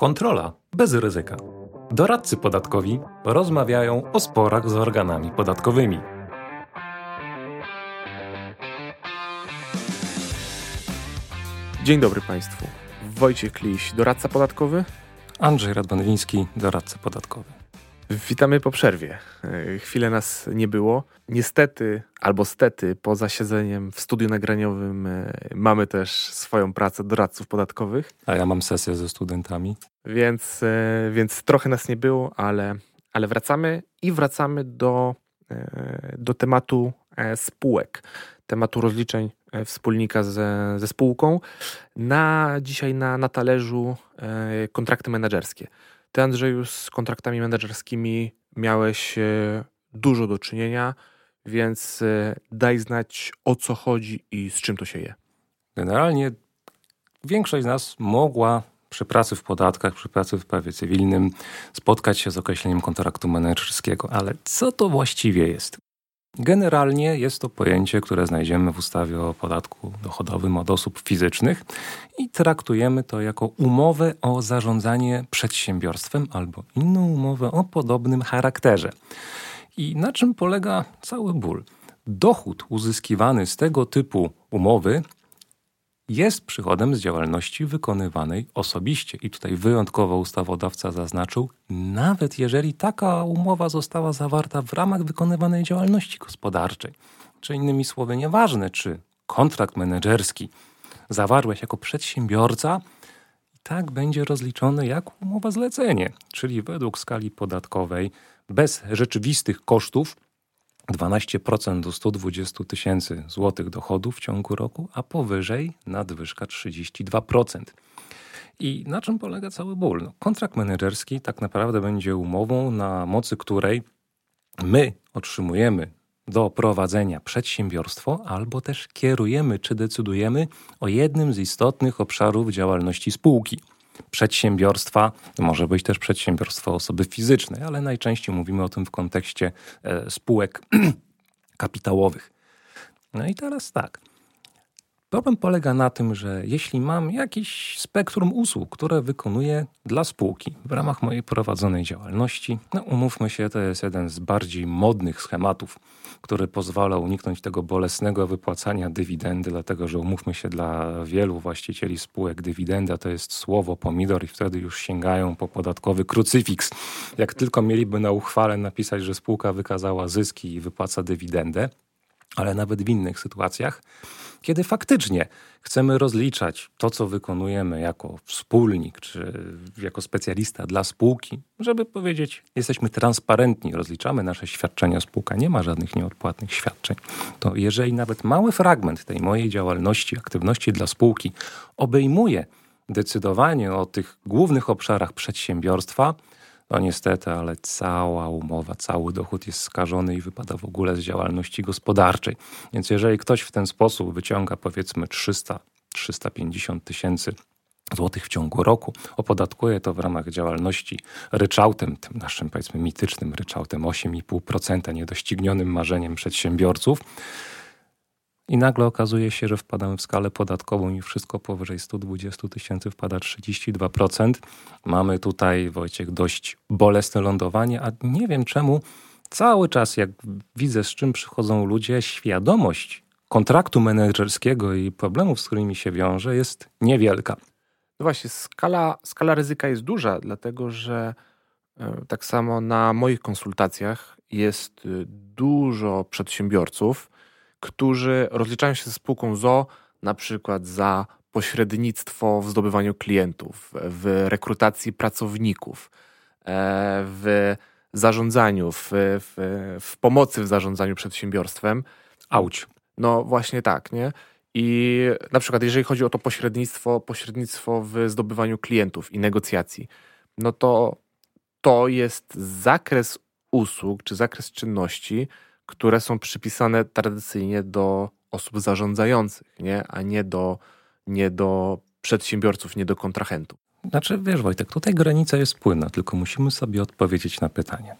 Kontrola bez ryzyka. Doradcy podatkowi rozmawiają o sporach z organami podatkowymi. Dzień dobry Państwu. Wojciech Kliś, doradca podatkowy. Andrzej Radwanwiński, doradca podatkowy. Witamy po przerwie. E, chwilę nas nie było. Niestety, albo stety, poza siedzeniem w studiu nagraniowym e, mamy też swoją pracę doradców podatkowych. A ja mam sesję ze studentami. Więc, e, więc trochę nas nie było, ale, ale wracamy i wracamy do, do tematu spółek, tematu rozliczeń wspólnika ze, ze spółką. Na dzisiaj na, na talerzu kontrakty menedżerskie. Ty, Andrzeju, z kontraktami menedżerskimi miałeś e, dużo do czynienia, więc e, daj znać o co chodzi i z czym to się je. Generalnie większość z nas mogła przy pracy w podatkach, przy pracy w prawie cywilnym spotkać się z określeniem kontraktu menedżerskiego. Ale co to właściwie jest? Generalnie jest to pojęcie, które znajdziemy w ustawie o podatku dochodowym od osób fizycznych i traktujemy to jako umowę o zarządzanie przedsiębiorstwem albo inną umowę o podobnym charakterze. I na czym polega cały ból? Dochód uzyskiwany z tego typu umowy jest przychodem z działalności wykonywanej osobiście. I tutaj wyjątkowo ustawodawca zaznaczył, nawet jeżeli taka umowa została zawarta w ramach wykonywanej działalności gospodarczej. Czy innymi słowy, nieważne, czy kontrakt menedżerski zawarłeś jako przedsiębiorca, tak będzie rozliczony jak umowa zlecenie, czyli według skali podatkowej, bez rzeczywistych kosztów 12% do 120 tysięcy złotych dochodów w ciągu roku, a powyżej nadwyżka 32%. I na czym polega cały ból? No, kontrakt menedżerski tak naprawdę będzie umową, na mocy której my otrzymujemy do prowadzenia przedsiębiorstwo, albo też kierujemy czy decydujemy o jednym z istotnych obszarów działalności spółki przedsiębiorstwa, może być też przedsiębiorstwo osoby fizycznej, ale najczęściej mówimy o tym w kontekście e, spółek kapitałowych. No i teraz tak. Problem polega na tym, że jeśli mam jakiś spektrum usług, które wykonuję dla spółki w ramach mojej prowadzonej działalności, no umówmy się, to jest jeden z bardziej modnych schematów, który pozwala uniknąć tego bolesnego wypłacania dywidendy, dlatego że umówmy się, dla wielu właścicieli spółek dywidenda to jest słowo pomidor i wtedy już sięgają po podatkowy krucyfiks. Jak tylko mieliby na uchwale napisać, że spółka wykazała zyski i wypłaca dywidendę, ale nawet w innych sytuacjach, kiedy faktycznie chcemy rozliczać to, co wykonujemy jako wspólnik czy jako specjalista dla spółki, żeby powiedzieć, jesteśmy transparentni, rozliczamy nasze świadczenia, spółka nie ma żadnych nieodpłatnych świadczeń, to jeżeli nawet mały fragment tej mojej działalności, aktywności dla spółki obejmuje decydowanie o tych głównych obszarach przedsiębiorstwa, no niestety, ale cała umowa, cały dochód jest skażony i wypada w ogóle z działalności gospodarczej. Więc jeżeli ktoś w ten sposób wyciąga powiedzmy 300, 350 tysięcy złotych w ciągu roku. Opodatkuje to w ramach działalności ryczałtem, tym naszym powiedzmy mitycznym ryczałtem 8,5%, niedoścignionym marzeniem przedsiębiorców i nagle okazuje się, że wpadamy w skalę podatkową i wszystko powyżej 120 tysięcy wpada 32%. Mamy tutaj, Wojciech, dość bolesne lądowanie, a nie wiem czemu cały czas, jak widzę, z czym przychodzą ludzie, świadomość kontraktu menedżerskiego i problemów, z którymi się wiąże, jest niewielka. No właśnie, skala, skala ryzyka jest duża, dlatego że e, tak samo na moich konsultacjach jest e, dużo przedsiębiorców, którzy rozliczają się ze spółką ZO na przykład za pośrednictwo w zdobywaniu klientów, w rekrutacji pracowników, e, w zarządzaniu, w, w, w pomocy w zarządzaniu przedsiębiorstwem. Auć. No właśnie tak, nie? I na przykład jeżeli chodzi o to pośrednictwo, pośrednictwo w zdobywaniu klientów i negocjacji, no to to jest zakres usług czy zakres czynności, które są przypisane tradycyjnie do osób zarządzających, nie? a nie do, nie do przedsiębiorców, nie do kontrahentów. Znaczy, wiesz, Wojtek, tutaj granica jest płynna, tylko musimy sobie odpowiedzieć na pytanie.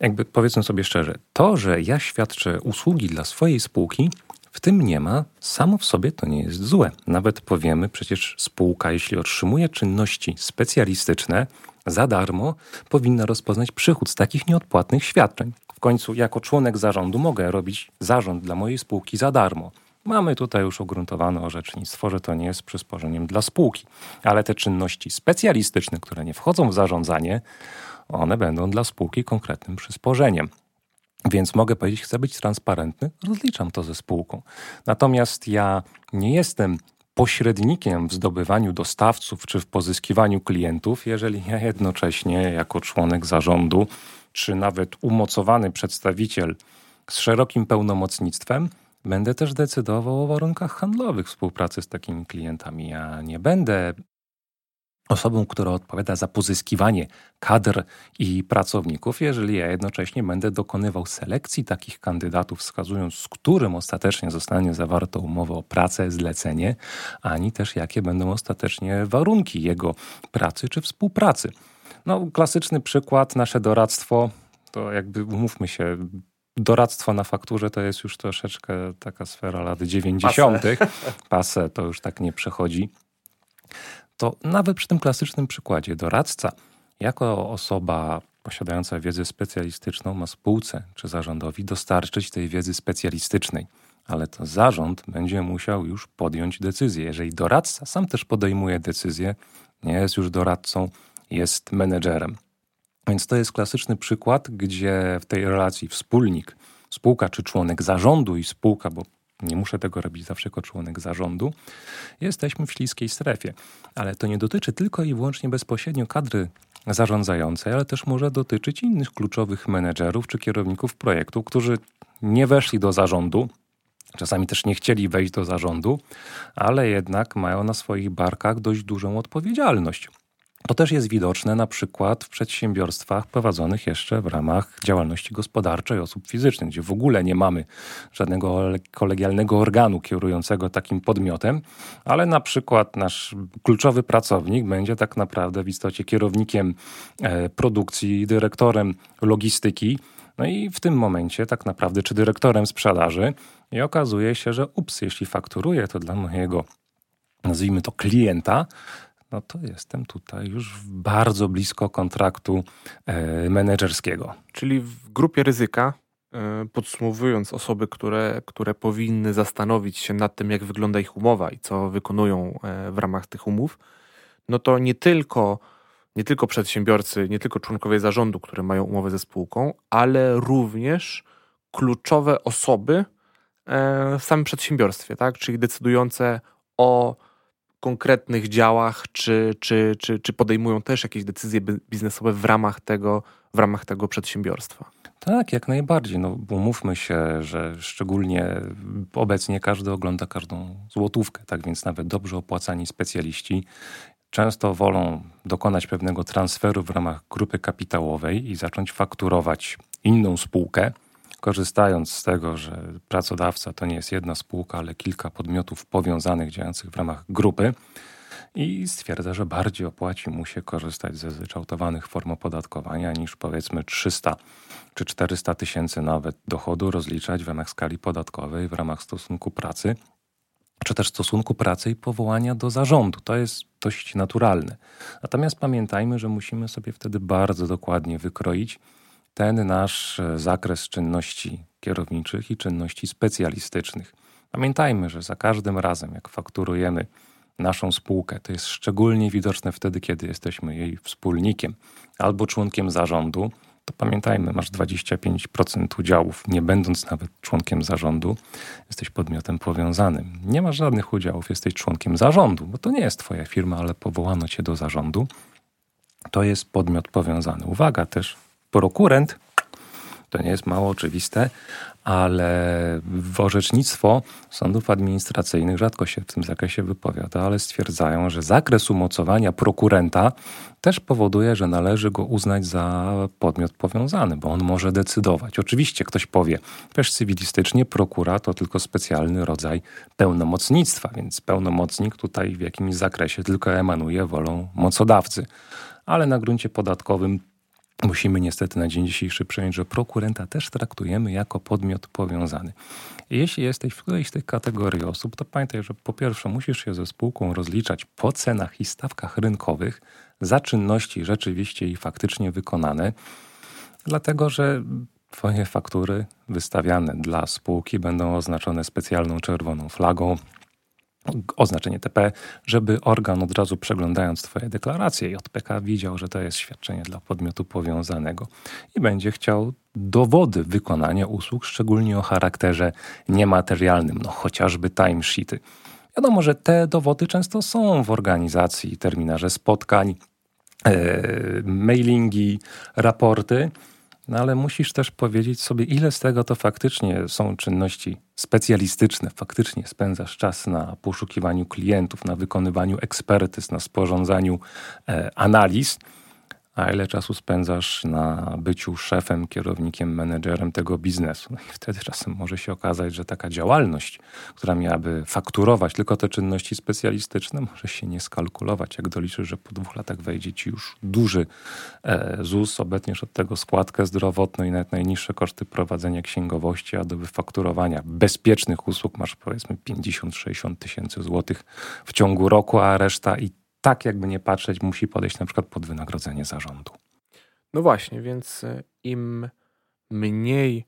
Jakby powiedzmy sobie szczerze, to, że ja świadczę usługi dla swojej spółki, W tym nie ma, samo w sobie to nie jest złe. Nawet powiemy, przecież spółka, jeśli otrzymuje czynności specjalistyczne za darmo, powinna rozpoznać przychód z takich nieodpłatnych świadczeń. W końcu, jako członek zarządu, mogę robić zarząd dla mojej spółki za darmo. Mamy tutaj już ugruntowane orzecznictwo, że to nie jest przysporzeniem dla spółki, ale te czynności specjalistyczne, które nie wchodzą w zarządzanie, one będą dla spółki konkretnym przysporzeniem. Więc mogę powiedzieć, chcę być transparentny, rozliczam to ze spółką. Natomiast ja nie jestem pośrednikiem w zdobywaniu dostawców czy w pozyskiwaniu klientów, jeżeli ja jednocześnie jako członek zarządu czy nawet umocowany przedstawiciel z szerokim pełnomocnictwem będę też decydował o warunkach handlowych współpracy z takimi klientami. Ja nie będę osobą, która odpowiada za pozyskiwanie kadr i pracowników, jeżeli ja jednocześnie będę dokonywał selekcji takich kandydatów, wskazując, z którym ostatecznie zostanie zawarta umowa o pracę, zlecenie, ani też jakie będą ostatecznie warunki jego pracy czy współpracy. No, klasyczny przykład, nasze doradztwo, to jakby umówmy się, doradztwo na fakturze to jest już troszeczkę taka sfera lat 90. Pase. Pase to już tak nie przechodzi to nawet przy tym klasycznym przykładzie doradca, jako osoba posiadająca wiedzę specjalistyczną, ma spółce czy zarządowi dostarczyć tej wiedzy specjalistycznej. Ale to zarząd będzie musiał już podjąć decyzję. Jeżeli doradca sam też podejmuje decyzję, nie jest już doradcą, jest menedżerem. Więc to jest klasyczny przykład, gdzie w tej relacji wspólnik, spółka czy członek zarządu i spółka, bo nie muszę tego robić zawsze jako członek zarządu, jesteśmy w śliskiej strefie. Ale to nie dotyczy tylko i wyłącznie bezpośrednio kadry zarządzającej, ale też może dotyczyć innych kluczowych menedżerów czy kierowników projektu, którzy nie weszli do zarządu, czasami też nie chcieli wejść do zarządu, ale jednak mają na swoich barkach dość dużą odpowiedzialność. To też jest widoczne na przykład w przedsiębiorstwach prowadzonych jeszcze w ramach działalności gospodarczej osób fizycznych, gdzie w ogóle nie mamy żadnego kolegialnego organu kierującego takim podmiotem, ale na przykład nasz kluczowy pracownik będzie tak naprawdę w istocie kierownikiem e, produkcji, dyrektorem logistyki. No i w tym momencie tak naprawdę, czy dyrektorem sprzedaży, i okazuje się, że ups, jeśli fakturuję to dla mojego, nazwijmy to klienta, no to jestem tutaj już bardzo blisko kontraktu e, menedżerskiego. Czyli w grupie ryzyka, e, podsumowując osoby, które, które powinny zastanowić się nad tym, jak wygląda ich umowa i co wykonują e, w ramach tych umów, no to nie tylko, nie tylko przedsiębiorcy, nie tylko członkowie zarządu, które mają umowę ze spółką, ale również kluczowe osoby w samym przedsiębiorstwie, tak? czyli decydujące o konkretnych działach, czy, czy, czy, czy podejmują też jakieś decyzje biznesowe w ramach tego, w ramach tego przedsiębiorstwa. Tak, jak najbardziej. No, umówmy się, że szczególnie obecnie każdy ogląda każdą złotówkę, tak więc nawet dobrze opłacani specjaliści często wolą dokonać pewnego transferu w ramach grupy kapitałowej i zacząć fakturować inną spółkę, korzystając z tego, że pracodawca to nie jest jedna spółka, ale kilka podmiotów powiązanych, działających w ramach grupy, i stwierdza, że bardziej opłaci mu się korzystać ze zryczałtowanych form opodatkowania niż powiedzmy 300 czy 400 tysięcy nawet dochodu rozliczać w ramach skali podatkowej, w ramach stosunku pracy, czy też stosunku pracy i powołania do zarządu. To jest dość naturalne. Natomiast pamiętajmy, że musimy sobie wtedy bardzo dokładnie wykroić, ten nasz e, zakres czynności kierowniczych i czynności specjalistycznych. Pamiętajmy, że za każdym razem, jak fakturujemy naszą spółkę, to jest szczególnie widoczne wtedy, kiedy jesteśmy jej wspólnikiem albo członkiem zarządu. To pamiętajmy, masz 25% udziałów, nie będąc nawet członkiem zarządu, jesteś podmiotem powiązanym. Nie masz żadnych udziałów, jesteś członkiem zarządu, bo to nie jest Twoja firma, ale powołano Cię do zarządu. To jest podmiot powiązany. Uwaga też, prokurent, to nie jest mało oczywiste, ale w orzecznictwo sądów administracyjnych rzadko się w tym zakresie wypowiada, ale stwierdzają, że zakres umocowania prokurenta też powoduje, że należy go uznać za podmiot powiązany, bo on może decydować. Oczywiście ktoś powie, też cywilistycznie prokura to tylko specjalny rodzaj pełnomocnictwa, więc pełnomocnik tutaj w jakimś zakresie tylko emanuje wolą mocodawcy. Ale na gruncie podatkowym musimy niestety na dzień dzisiejszy przyjąć, że prokurenta też traktujemy jako podmiot powiązany. Jeśli jesteś w którejś z tych kategorii osób, to pamiętaj, że po pierwsze musisz się ze spółką rozliczać po cenach i stawkach rynkowych za czynności rzeczywiście i faktycznie wykonane, dlatego że Twoje faktury wystawiane dla spółki będą oznaczone specjalną czerwoną flagą, oznaczenie TP, żeby organ od razu przeglądając Twoje deklaracje JPK widział, że to jest świadczenie dla podmiotu powiązanego i będzie chciał dowody wykonania usług, szczególnie o charakterze niematerialnym, no chociażby timesheety. Wiadomo, że te dowody często są w organizacji, terminarze spotkań, e, mailingi, raporty, no ale musisz też powiedzieć sobie, ile z tego to faktycznie są czynności specjalistyczne, faktycznie spędzasz czas na poszukiwaniu klientów, na wykonywaniu ekspertyz, na sporządzaniu e, analiz a ile czasu spędzasz na byciu szefem, kierownikiem, menedżerem tego biznesu. No i wtedy czasem może się okazać, że taka działalność, która miałaby fakturować tylko te czynności specjalistyczne, może się nie skalkulować. Jak doliczysz, że po dwóch latach wejdzie ci już duży e, ZUS, obetniesz od tego składkę zdrowotną i nawet najniższe koszty prowadzenia księgowości, a do wyfakturowania bezpiecznych usług masz powiedzmy 50-60 tysięcy złotych w ciągu roku, a reszta i tak jakby nie patrzeć, musi podejść na przykład pod wynagrodzenie zarządu. No właśnie, więc e, im mniej,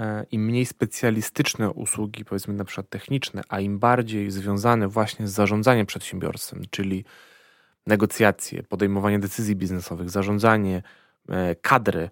e, im mniej specjalistyczne usługi, powiedzmy na przykład techniczne, a im bardziej związane właśnie z zarządzaniem przedsiębiorstwem, czyli negocjacje, podejmowanie decyzji biznesowych, zarządzanie, e, kadry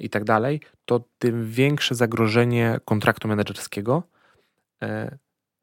i tak dalej, to tym większe zagrożenie kontraktu menedżerskiego.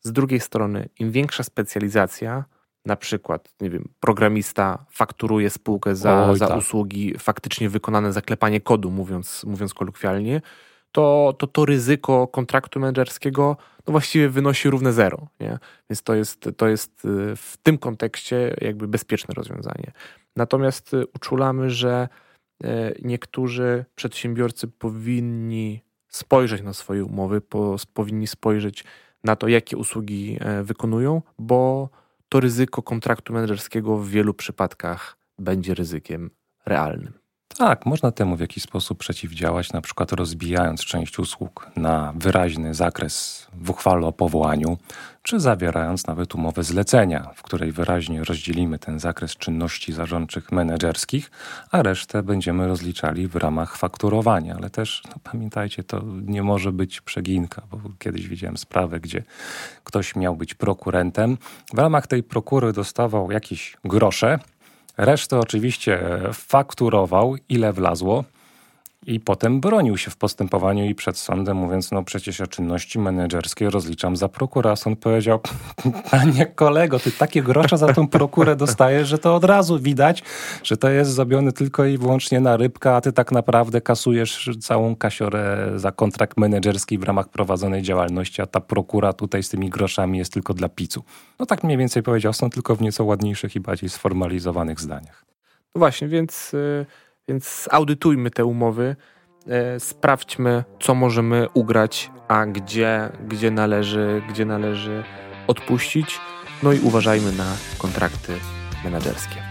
Z drugiej strony, im większa specjalizacja, na przykład, nie wiem, programista fakturuje spółkę za, Oj, za tak. usługi faktycznie wykonane zaklepanie kodu, mówiąc, mówiąc kolokwialnie, to, to to ryzyko kontraktu menedżerskiego no właściwie wynosi równe zero. Nie? Więc to jest, to jest y, w tym kontekście jakby bezpieczne rozwiązanie. Natomiast y, uczulamy, że y, niektórzy przedsiębiorcy powinni spojrzeć na swoje umowy, po, powinni spojrzeć na to, jakie usługi e, wykonują, bo to ryzyko kontraktu menedżerskiego w wielu przypadkach będzie ryzykiem realnym. Tak, można temu w jakiś sposób przeciwdziałać, na przykład rozbijając część usług na wyraźny zakres w uchwale o powołaniu, czy zawierając nawet umowę zlecenia, w której wyraźnie rozdzielimy ten zakres czynności zarządczych menedżerskich, a resztę będziemy rozliczali w ramach fakturowania. Ale też no, pamiętajcie, to nie może być przeginka, bo kiedyś widziałem sprawę, gdzie ktoś miał być prokurentem. W ramach tej prokury dostawał jakieś grosze, Resztę oczywiście fakturował, ile wlazło. I potem bronił się w postępowaniu i przed sądem, mówiąc, no przecież ja czynności menedżerskie rozliczam za prokurę. A sąd powiedział, panie kolego, ty takie grosze za tą prokurę dostajesz, że to od razu widać, że to jest zrobione tylko i wyłącznie na rybkę, a ty tak naprawdę kasujesz całą kasiorę za kontrakt menedżerski w ramach prowadzonej działalności, a ta prokura tutaj z tymi groszami jest tylko dla picu. No tak mniej więcej powiedział sąd, tylko w nieco ładniejszych i bardziej sformalizowanych zdaniach. No właśnie, więc... Y więc audytujmy te umowy, e, sprawdźmy, co możemy ugrać, a gdzie, gdzie, należy, gdzie należy odpuścić. No i uważajmy na kontrakty menedżerskie.